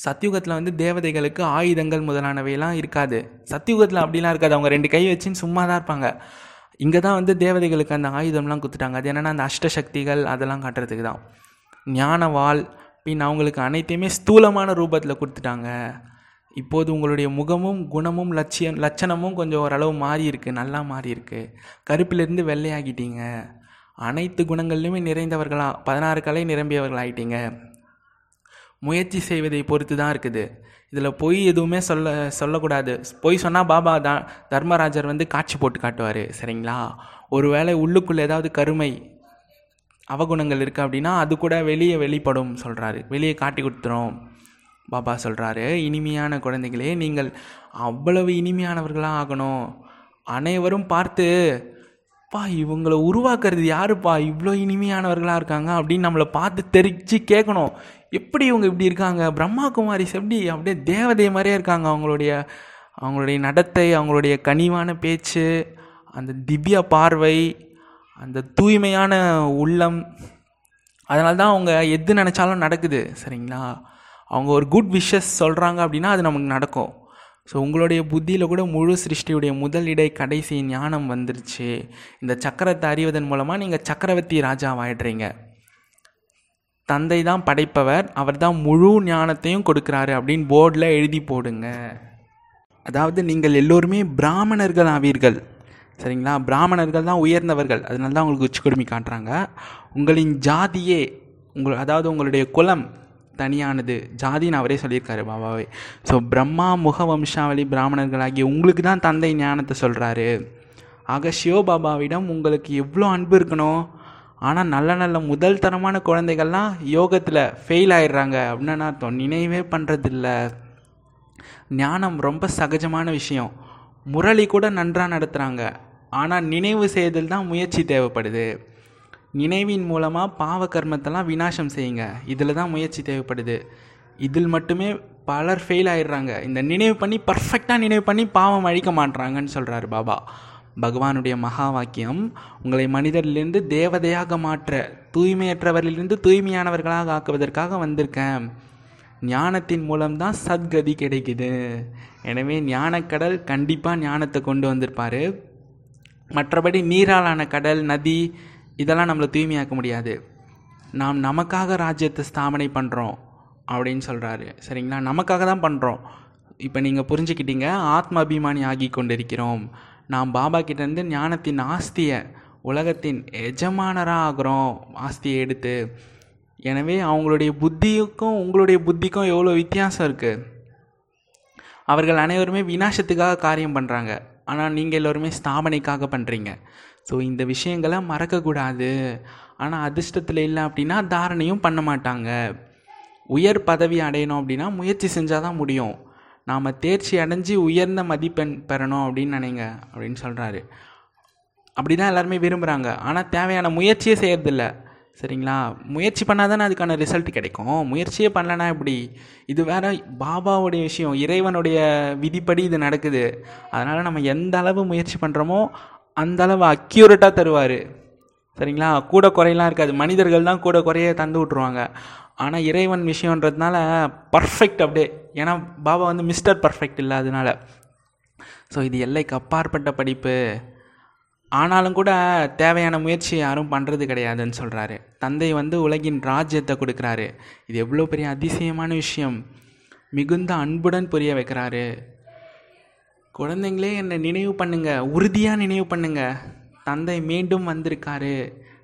சத்தியுகத்தில் வந்து தேவதைகளுக்கு ஆயுதங்கள் முதலானவையெல்லாம் இருக்காது. சத்தியுகத்தில் அப்படிலாம் இருக்காது. அவங்க ரெண்டு கை வச்சுன்னு சும்மா தான் இருப்பாங்க. இங்கே தான் வந்து தேவதைகளுக்கு அந்த ஆயுதம்லாம் கொடுத்துட்டாங்க அது என்னென்னா அந்த அஷ்டசக்திகள் அதெல்லாம் காட்டுறதுக்கு தான் ஞானவாள் பின் அவங்களுக்கு அனைத்தையுமே ஸ்தூலமான ரூபத்தில் கொடுத்துட்டாங்க. இப்போது உங்களுடைய முகமும் குணமும் லட்சியம் லட்சணமும் கொஞ்சம் ஓரளவு மாறியிருக்கு நல்லா மாறி இருக்கு கருப்பிலிருந்து வெள்ளையாகிட்டீங்க. அனைத்து குணங்கள்லையுமே நிறைந்தவர்களாக பதினாறு கலை நிரம்பியவர்கள் ஆயிட்டீங்க முயற்சி செய்வதை பொறுத்து தான் இருக்குது. இதில் பொய் எதுவுமே சொல்ல சொல்லக்கூடாது. பொய் சொன்னால் பாபா த தர்மராஜர் வந்து காட்சி போட்டு காட்டுவார் சரிங்களா? ஒருவேளை உள்ளுக்குள்ளே ஏதாவது கருமை அவகுணங்கள் இருக்குது அப்படின்னா அது கூட வெளியே வெளிப்படும் சொல்கிறாரு வெளியே காட்டி கொடுத்துரும். பாபா சொல்கிறாரு இனிமையான குழந்தைகளே நீங்கள் அவ்வளவு இனிமையானவர்களாக ஆகணும். அனைவரும் பார்த்து பா இவங்களை உருவாக்குறது யாருப்பா? இவ்வளோ இனிமையானவர்களாக இருக்காங்க அப்படின்னு நம்மளை பார்த்து தெரிச்சு கேட்கணும் எப்படி இவங்க இப்படி இருக்காங்க? பிரம்மா குமாரிஸ் எப்படி அப்படியே தேவதை மாதிரியே இருக்காங்க அவங்களுடைய அவங்களுடைய நடத்தை அவங்களுடைய கனிவான பேச்சு அந்த திவ்ய பார்வை அந்த தூய்மையான உள்ளம் அதனால தான் அவங்க எது நினச்சாலும் நடக்குது சரிங்களா? அவங்க ஒரு குட் விஷஸ் சொல்கிறாங்க அப்படின்னா அது நமக்கு நடக்கும். ஸோ உங்களுடைய புத்தியில் கூட முழு சிருஷ்டியுடைய முதல் இடை கடைசி ஞானம் வந்துருச்சு. இந்த சக்கரத்தை அறிவதன் மூலமாக நீங்கள் சக்கரவர்த்தி ராஜாவாயிடுறீங்க. தந்தை தான் படைப்பவர் அவர் தான் முழு ஞானத்தையும் கொடுக்குறாரு அப்படின்னு போர்டில் எழுதி போடுங்க. அதாவது நீங்கள் எல்லோருமே பிராமணர்கள் ஆவீர்கள் சரிங்களா? பிராமணர்கள் தான் உயர்ந்தவர்கள். அதனால தான் உங்களுக்கு உச்சி கொடுமை காட்டுறாங்க. உங்களின் ஜாதியே உங்கள் அதாவது உங்களுடைய குலம் தனியானது. ஜாதின்னு அவரே சொல்லியிருக்காரு பாபாவே. ஸோ பிரம்மா முக வம்சாவளி பிராமணர்களாகிய உங்களுக்கு தான் தந்தை ஞானத்தை சொல்கிறாரு ஆக சிவபாபாவிடம் உங்களுக்கு எவ்வளோ அன்பு இருக்கணும் ஆனால் நல்ல நல்ல முதல் தரமான குழந்தைகள்லாம் யோகத்தில் ஃபெயில் ஆயிடுறாங்க அப்படின்னு அர்த்தம் நினைவே பண்ணுறதில்ல ஞானம் ரொம்ப சகஜமான விஷயம். முரளி கூட நன்றாக நடத்துகிறாங்க ஆனால் நினைவு செய்தல் தான் முயற்சி தேவைப்படுது. நினைவின் மூலமாக பாவ கர்மத்தெல்லாம் வினாசம் செய்யுங்க. இதில் தான் முயற்சி தேவைப்படுது. இதில் மட்டுமே பலர் ஃபெயில் ஆயிடுறாங்க. இந்த நினைவு பண்ணி பர்ஃபெக்டாக நினைவு பண்ணி பாவம் அழிக்க மாட்றாங்கன்னு சொல்கிறாரு பாபா. பகவானுடைய மகா வாக்கியம் உங்களை மனிதரிலிருந்து தேவதையாக மாற்ற தூய்மையற்றவரிலிருந்து தூய்மையானவர்களாக ஆக்குவதற்காக வந்திருக்கேன். ஞானத்தின் மூலம்தான் சத்கதி கிடைக்குது. எனவே ஞானக்கடல் கண்டிப்பாக ஞானத்தை கொண்டு வந்திருப்பார். மற்றபடி நீராலான கடல் நதி இதெல்லாம் நம்மளை தூய்மையாக்க முடியாது. நாம் நமக்காக ராஜ்யத்தை ஸ்தாபனை பண்ணுறோம் அப்படின்னு சொல்கிறாரு சரிங்களா? நமக்காக தான் பண்ணுறோம் இப்போ நீங்கள் புரிஞ்சுக்கிட்டீங்க ஆத்மாபிமானி ஆகி கொண்டிருக்கிறோம். நாம் பாபா கிட்டேருந்து ஞானத்தின் ஆஸ்தியை உலகத்தின் எஜமானராக ஆகிறோம் ஆஸ்தியை எடுத்து. எனவே அவங்களுடைய புத்திக்கும் உங்களுடைய புத்திக்கும் எவ்வளோ வித்தியாசம் இருக்குது அவர்கள் அனைவருமே வினாசத்துக்காக காரியம் பண்ணுறாங்க ஆனால் நீங்கள் எல்லோருமே ஸ்தாபனைக்காக பண்ணுறீங்க ஸோ இந்த விஷயங்களை மறக்கக்கூடாது. ஆனால் அதிர்ஷ்டத்தில் இல்லை அப்படின்னா தாரணையும் பண்ண மாட்டாங்க. உயர் பதவி அடையணும் அப்படின்னா முயற்சி செஞ்சால் தான் முடியும். நாம் தேர்ச்சி அடைஞ்சு உயர்ந்த மதிப்பெண் பெறணும் அப்படின்னு நினைங்க அப்படின்னு சொல்கிறாரு அப்படி தான் எல்லாருமே விரும்புகிறாங்க ஆனால் தேவையான முயற்சியே செய்கிறதில்ல சரிங்களா? முயற்சி பண்ணால் தானே அதுக்கான ரிசல்ட் கிடைக்கும். முயற்சியே பண்ணலனா எப்படி? இது வேறு பாபாவுடைய விஷயம் இறைவனுடைய விதிப்படி இது நடக்குது. அதனால் நம்ம எந்த அளவு முயற்சி பண்ணுறோமோ அந்த அளவு அக்யூரேட்டாக தருவார். சரிங்களா? கூட குறையெல்லாம் இருக்காது. மனிதர்கள் தான் கூட குறைய தந்து விட்ருவாங்க ஆனால் இறைவன் விஷயன்றதுனால பர்ஃபெக்ட் அப்படியே. ஏன்னா பாபா வந்து மிஸ்டர் பர்ஃபெக்ட் இல்லை அதனால. ஸோ இது எல்லைக்கு அப்பாற்பட்ட படிப்பு. ஆனாலும் கூட தேவையான முயற்சி யாரும் பண்ணுறது கிடையாதுன்னு சொல்கிறாரு தந்தை வந்து உலகின் ராஜ்யத்தை கொடுக்குறாரு. இது எவ்வளோ பெரிய அதிசயமான விஷயம். மிகுந்த அன்புடன் புரிய வைக்கிறாரு. குழந்தைங்களே என்னை நினைவு பண்ணுங்க. உறுதியாக நினைவு பண்ணுங்க. தந்தை மீண்டும் வந்திருக்காரு.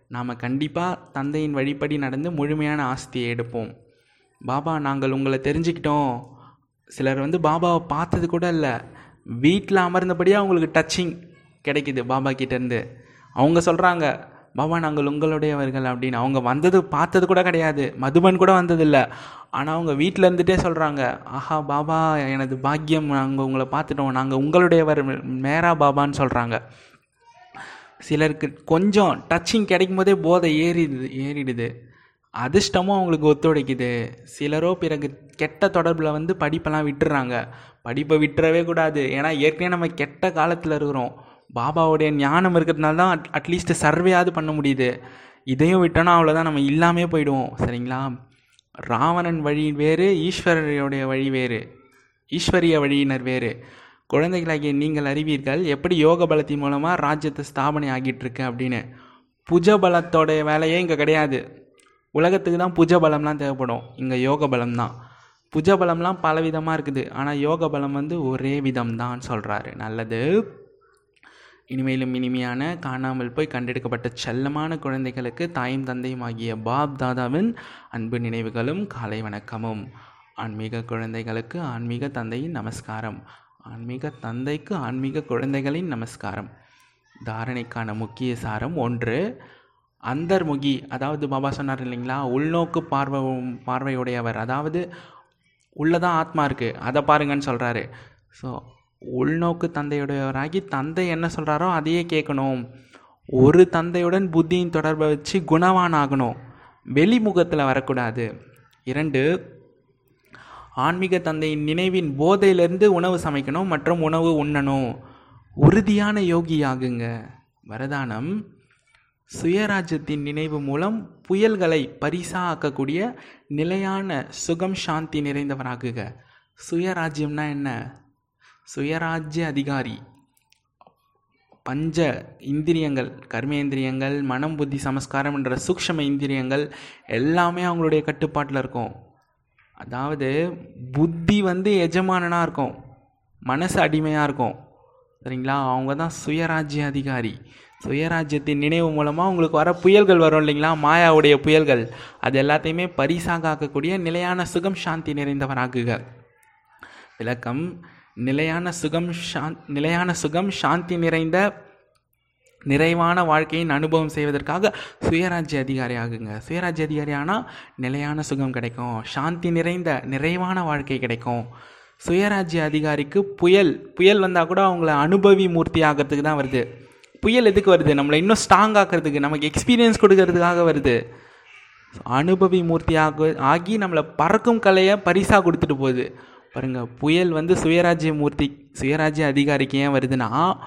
நாம் கண்டிப்பாக தந்தையின் வழிப்படி நடந்து முழுமையான ஆஸ்தியை எடுப்போம். பாபா நாங்கள் உங்களை தெரிஞ்சுக்கிட்டோம். சிலர் வந்து பாபாவை பார்த்தது கூட இல்லை. வீட்டில் அமர்ந்தபடியே அவங்களுக்கு டச்சிங் கிடைக்குது பாபா கிட்டேருந்து. அவங்க சொல்கிறாங்க பாபா நாங்கள் உங்களுடையவர்கள் அப்படின்னு. அவங்க வந்தது பார்த்தது கூட கிடையாது. மதுபன் கூட வந்ததில்லை. ஆனால் அவங்க வீட்டில் இருந்துகிட்டே சொல்கிறாங்க ஆஹா பாபா எனது பாக்கியம் நாங்கள் உங்களை பார்த்துட்டோம். நாங்கள் உங்களுடையவர் மேரா பாபான்னு சொல்கிறாங்க சிலருக்கு கொஞ்சம் டச்சிங் கிடைக்கும் போதே போதை ஏறிடுது ஏறிடுது. அதிர்ஷ்டமும் அவங்களுக்கு ஒத்துழைக்குது. சிலரோ பிறகு கெட்ட தொடர்பில் வந்து படிப்பெல்லாம் விட்டுறாங்க. படிப்பை விட்டுறவே கூடாது. ஏன்னா ஏற்கனவே நம்ம கெட்ட காலத்தில் இருக்கிறோம். பாபாவுடைய ஞானம் இருக்கிறதுனால தான் அட்லீஸ்ட்டு அட்லீஸ்ட் சர்வேயாவது பண்ண முடியுது. இதையும் விட்டோன்னா அவ்வளோதான் நம்ம இல்லாமே போயிடுவோம். சரிங்களா? ராவணன் வழி வேறு ஈஸ்வரருடைய வழி வேறு. ஈஸ்வரிய வழியினர் வேறு. குழந்தைகளாகிய நீங்கள் அறிவீர்கள் எப்படி யோக பலத்தின் மூலமாக ராஜ்யத்தை ஸ்தாபனை ஆகிட்டு இருக்கு அப்படின்னு. புஜ பலத்தோடைய வேலையே இங்கே கிடையாது. உலகத்துக்கு தான் புஜ பலம்லாம் தேவைப்படும். இங்கே யோக பலம் தான். புஜ பலம்லாம் பல விதமாக இருக்குது. ஆனால் யோக பலம் வந்து ஒரே விதம் தான் சொல்கிறாரு நல்லது. இனிமேலும் இனிமையான காணாமல் போய் கண்டெடுக்கப்பட்ட செல்லமான குழந்தைகளுக்கு தாயும் தந்தையும் ஆகிய பாப் தாதாவின் அன்பு நினைவுகளும் காலை வணக்கமும். ஆன்மீக குழந்தைகளுக்கு ஆன்மீக தந்தையின் நமஸ்காரம். ஆன்மீக தந்தைக்கு ஆன்மீக குழந்தைகளின் நமஸ்காரம். தாரணைக்கான முக்கிய சாரம் ஒன்று அந்தர்முகி அதாவது பாபா சொன்னார் இல்லைங்களா உள்நோக்கு பார்வை பார்வையுடையவர். அதாவது உள்ளதான் ஆத்மா இருக்குது அதை பாருங்கன்னு சொல்கிறாரு ஸோ உள்நோக்கு தந்தையுடையவராகி தந்தை என்ன சொல்கிறாரோ அதையே கேட்கணும். ஒரு தந்தையுடன் புத்தியின் தொடர்பை வச்சு குணவான் ஆகணும் வெளிமுகத்தில் வரக்கூடாது. இரண்டு ஆன்மீக தந்தையின் நினைவின் போதையிலிருந்து உணவு சமைக்கணும் மற்றும் உணவு உண்ணணும். உறுதியான யோகி ஆகுங்க வரதானம் சுயராஜ்யத்தின் நினைவு மூலம் புயல்களை பரிசா ஆக்கக்கூடிய நிலையான சுகம் சாந்தி நிறைந்தவராகுக. சுயராஜ்யம்னா என்ன? சுயராஜ்ய அதிகாரி. பஞ்ச இந்திரியங்கள் கர்மேந்திரியங்கள் மனம் புத்தி சமஸ்காரம் என்ற சூக்ஷம இந்திரியங்கள் எல்லாமே அவங்களுடைய கட்டுப்பாட்டில் இருக்கும். அதாவது புத்தி வந்து எஜமானனாக இருக்கும். மனசு அடிமையாக இருக்கும். சரிங்களா? அவங்க தான் சுயராஜ்ய அதிகாரி. சுயராஜ்யத்தின் நினைவு மூலமாக உங்களுக்கு வர புயல்கள் வரும் இல்லைங்களா? மாயாவுடைய புயல்கள். அது எல்லாத்தையுமே பரிசாக ஆக்கக்கூடிய நிலையான சுகம் சாந்தி நிறைந்தவராகுக. விளக்கம். நிலையான சுகம் ஷாந்த் நிலையான சுகம் சாந்தி நிறைந்த நிறைவான வாழ்க்கையின் அனுபவம் செய்வதற்காக சுயராஜ்ய அதிகாரி ஆகுங்க. சுயராஜ்ய அதிகாரி ஆனால் நிலையான சுகம் கிடைக்கும் சாந்தி நிறைந்த நிறைவான வாழ்க்கை கிடைக்கும். சுயராஜ்ய அதிகாரிக்கு புயல் புயல் வந்தால் கூட அவங்கள அனுபவி மூர்த்தி ஆகிறதுக்கு தான் வருது. புயல் எதுக்கு வருது? நம்மளை இன்னும் ஸ்ட்ராங் ஆக்கிறதுக்கு நமக்கு எக்ஸ்பீரியன்ஸ் கொடுக்கறதுக்காக வருது. அனுபவி மூர்த்தியாக ஆகி நம்மளை பறக்கும் கலையை பரிசாக கொடுத்துட்டு போகுது. பாருங்கள் புயல் வந்து சுயராஜ்ய மூர்த்தி சுயராஜ்ய அதிகாரிக்கு ஏன் வருதுன்னா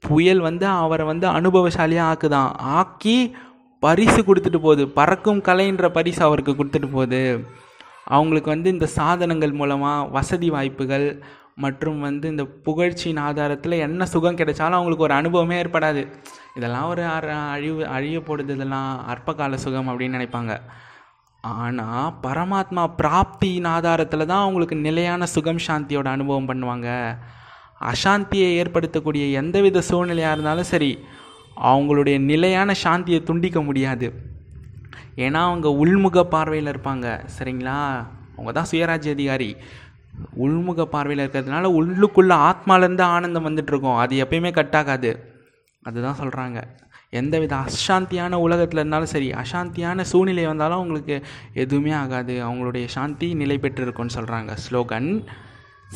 புயல் வந்து அவரை வந்து அனுபவசாலியாக ஆக்குதான். ஆக்கி பரிசு கொடுத்துட்டு போகுது. பறக்கும் கலைன்ற பரிசு அவருக்கு கொடுத்துட்டு போகுது. அவங்களுக்கு வந்து இந்த சாதனங்கள் மூலமாக வசதி வாய்ப்புகள் மற்றும் வந்து இந்த புகழ்ச்சியின் ஆதாரத்தில் என்ன சுகம் கிடைச்சாலும் அவங்களுக்கு ஒரு அனுபவமே ஏற்படாது. இதெல்லாம் ஒரு அழிவு அழிய போடுது இதெல்லாம் அற்பகால சுகம் அப்படின்னு நினைப்பாங்க. ஆனால் பரமாத்மா பிராப்தியின் ஆதாரத்தில் தான் அவங்களுக்கு நிலையான சுகம் சாந்தியோட அனுபவம் பண்ணுவாங்க. அசாந்தியை ஏற்படுத்தக்கூடிய எந்தவித சூழ்நிலையாக இருந்தாலும் சரி அவங்களுடைய நிலையான சாந்தியை துண்டிக்க முடியாது. ஏன்னா அவங்க உள்முக பார்வையில் இருப்பாங்க. சரிங்களா? அவங்க தான் சுயராஜ்ய அதிகாரி. உள்முக பார்வையில் இருக்கிறதுனால உள்ளுக்குள்ளே ஆத்மாலேருந்து ஆனந்தம் வந்துட்டுருக்கோம் அது எப்பயுமே கட்டாகாது. அதுதான் சொல்கிறாங்க எந்தவித அசாந்தியான உலகத்தில் இருந்தாலும் சரி அசாந்தியான சூழ்நிலை வந்தாலும் அவங்களுக்கு எதுவுமே ஆகாது. அவங்களுடைய சாந்தி நிலை பெற்றிருக்கும்னு சொல்கிறாங்க ஸ்லோகன்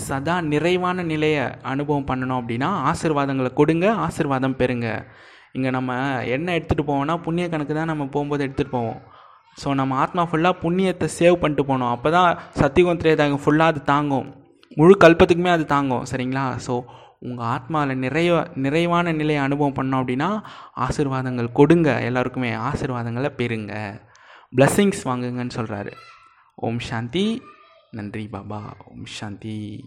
சதா நிறைவான நிலையை அனுபவம் பண்ணணும் அப்படின்னா ஆசிர்வாதங்களை கொடுங்க ஆசிர்வாதம் பெறுங்க. இங்கே நம்ம என்ன எடுத்துகிட்டு போவோம்னா புண்ணிய கணக்கு தான் நம்ம போகும்போது எடுத்துகிட்டு போவோம். ஸோ நம்ம ஆத்மா ஃபுல்லாக புண்ணியத்தை சேவ் பண்ணிட்டு போகணும். அப்போ தான் சத்தியகுந்திரேதாங்க ஃபுல்லாக அது தாங்கும். முழு கல்பத்துக்குமே அது தாங்கும். சரிங்களா? ஸோ உங்கள் ஆத்மாவில் நிறைய நிறைவான நிலையை அனுபவம் பண்ணோம் அப்படின்னா ஆசிர்வாதங்கள் கொடுங்க. எல்லாருக்குமே ஆசிர்வாதங்களை பெறுங்க. பிளஸ்ஸிங்ஸ் வாங்குங்கன்னு சொல்கிறாரு ஓம் சாந்தி. நன்றி பாபா. ஓம் சாந்தி.